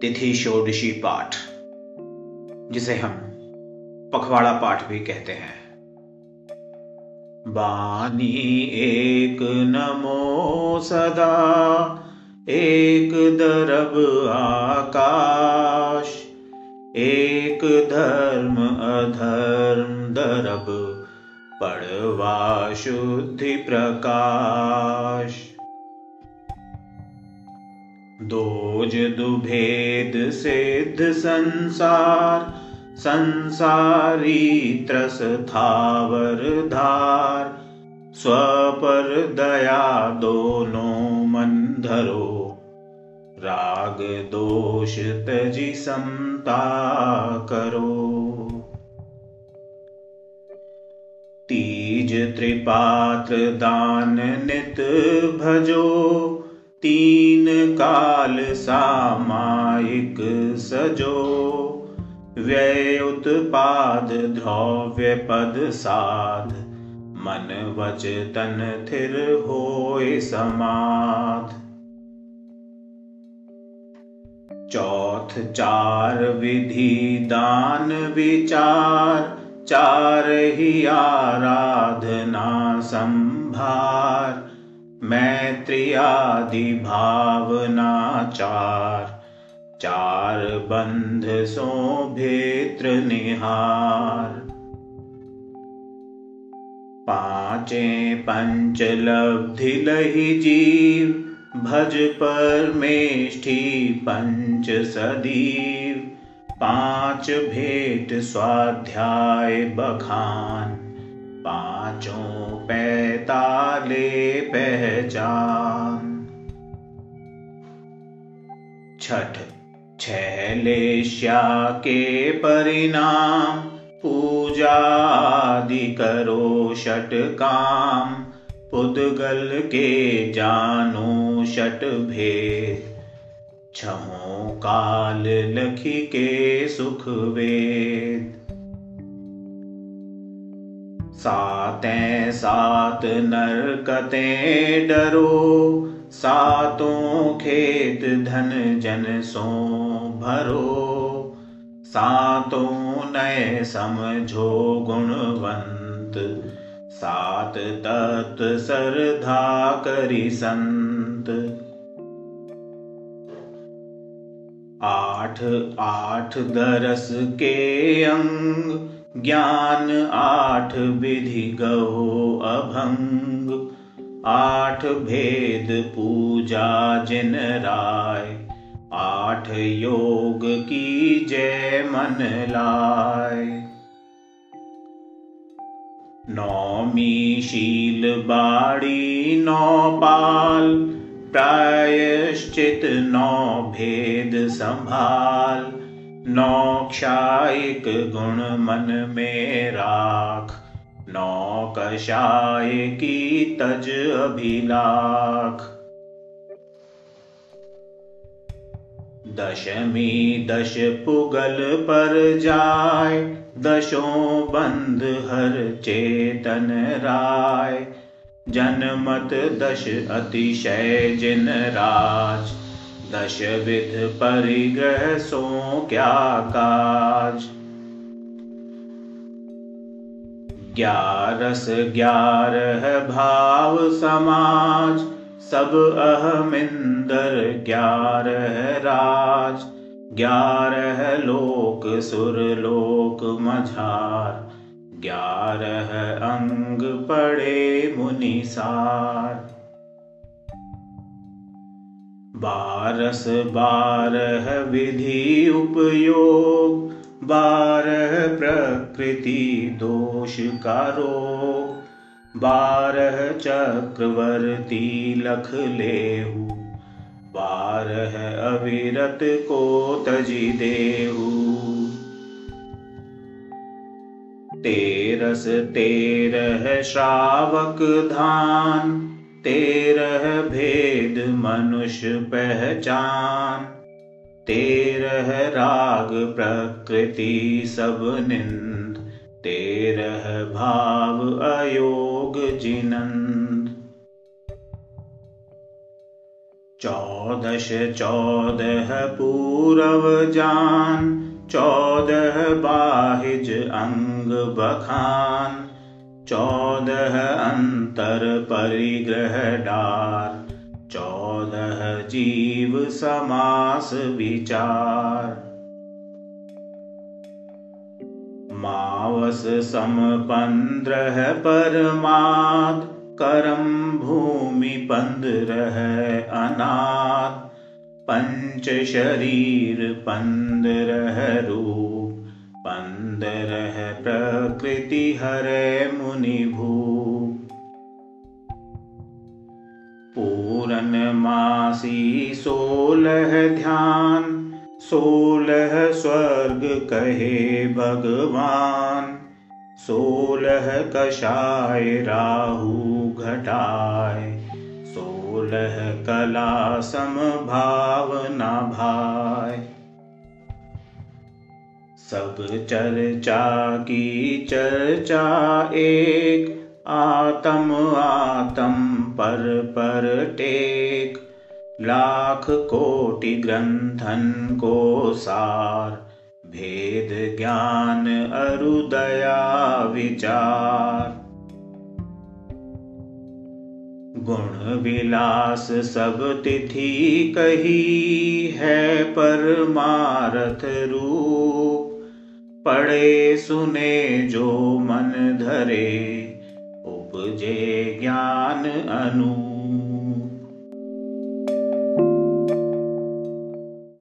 तिथि षोडशी पाठ, जिसे हम पखवाड़ा पाठ भी कहते हैं। बानी एक नमो सदा, एक दरब आकाश, एक धर्म अधर्म दरब, पड़वा शुद्धि प्रकाश। दोज दुभेद सिद्ध संसार संसारी त्रस थावर धार। स्वपर दया दोनों मन धरो राग दोष तजी समता करो। तीज त्रिपात्र दान नित भजो तीन काल सामायिक सजो। व्यय उत्पाद पद साध। मन वच तन थिर होय समाध। चौथ चार विधि दान विचार। चार ही आराधना संभार मैत्रियादि भावना चार चार बंध सो भेत्र निहार। पांचे पंच लब्धि लही जीव भज परमेष्ठी पंच सदीव। पांच भेट स्वाध्याय बखान पाँचों पैताले पहचान। छठ छलेश्या के परिणाम पूजा आदि करो षट काम, पुदगल के जानो षट भेद। छहों काल लखी के सुख वेद। सातें सात नरकते डरो, सातों खेत धन जन सो भरो। सातों नए समझो गुणवंत, सात तत् सरधा करी संत। आठ आठ दरस के अंग ज्ञान आठ विधि आठ भेद पूजा जिन राय। आठ योग की जय मन लाय। नौमी शील बाड़ी नौ पाल। प्रायश्चित नौ भेद संभाल नौक्षायिक गुण मन में राख। नौ कषाय की तज अभिलाख। दशमी दश पुगल पर जाय, दशों बंध हर चेतन राय। जनमत दश अतिशय जिन राज। दश विध परिग्रह सो क्या काज? ग्यारस ग्यारह भाव समाज, सब अहमिंदर ग्यारह राज। ग्यारह लोक सुर लोक मझार, ग्यारह अंग पड़े मुनिसार बारस बारह विधि उपयोग बारह प्रकृति दोष रोग। बारह चक्रवर्ती लख लेहु बारह अविरत को तजी देहु। तेरस तेरह श्रावक धान तेरह भेद मनुष्य पहचान। तेरह राग प्रकृति सब निंद। तेरह भाव अयोग जिनंद। चौदश चौदह पूरव जान। चौदह बाहिज अंग बखान चौदह अंतर परिग्रह डार चौदह जीव समास विचार। मावस सम पंद्रह परमाद करम भूमि पंद्रह अनाथ पंच शरीर पंद्रह रूप पंद्रह प्रकृति हरे मुनि भू पूरन मासी सोलह ध्यान सोलह स्वर्ग कहे भगवान। सोलह कषाय राहु घटाय सोलह कला समभावना भाय सब चर्चा की चर्चा एक, आतम आतम पर पर टेक। लाख कोटि ग्रंथन को सार, भेद ज्ञान अरुदया विचार। गुण विलास सब तिथि कही है परमारथ रूप। पढ़े सुने जो मन धरे उपजे ज्ञान अनु।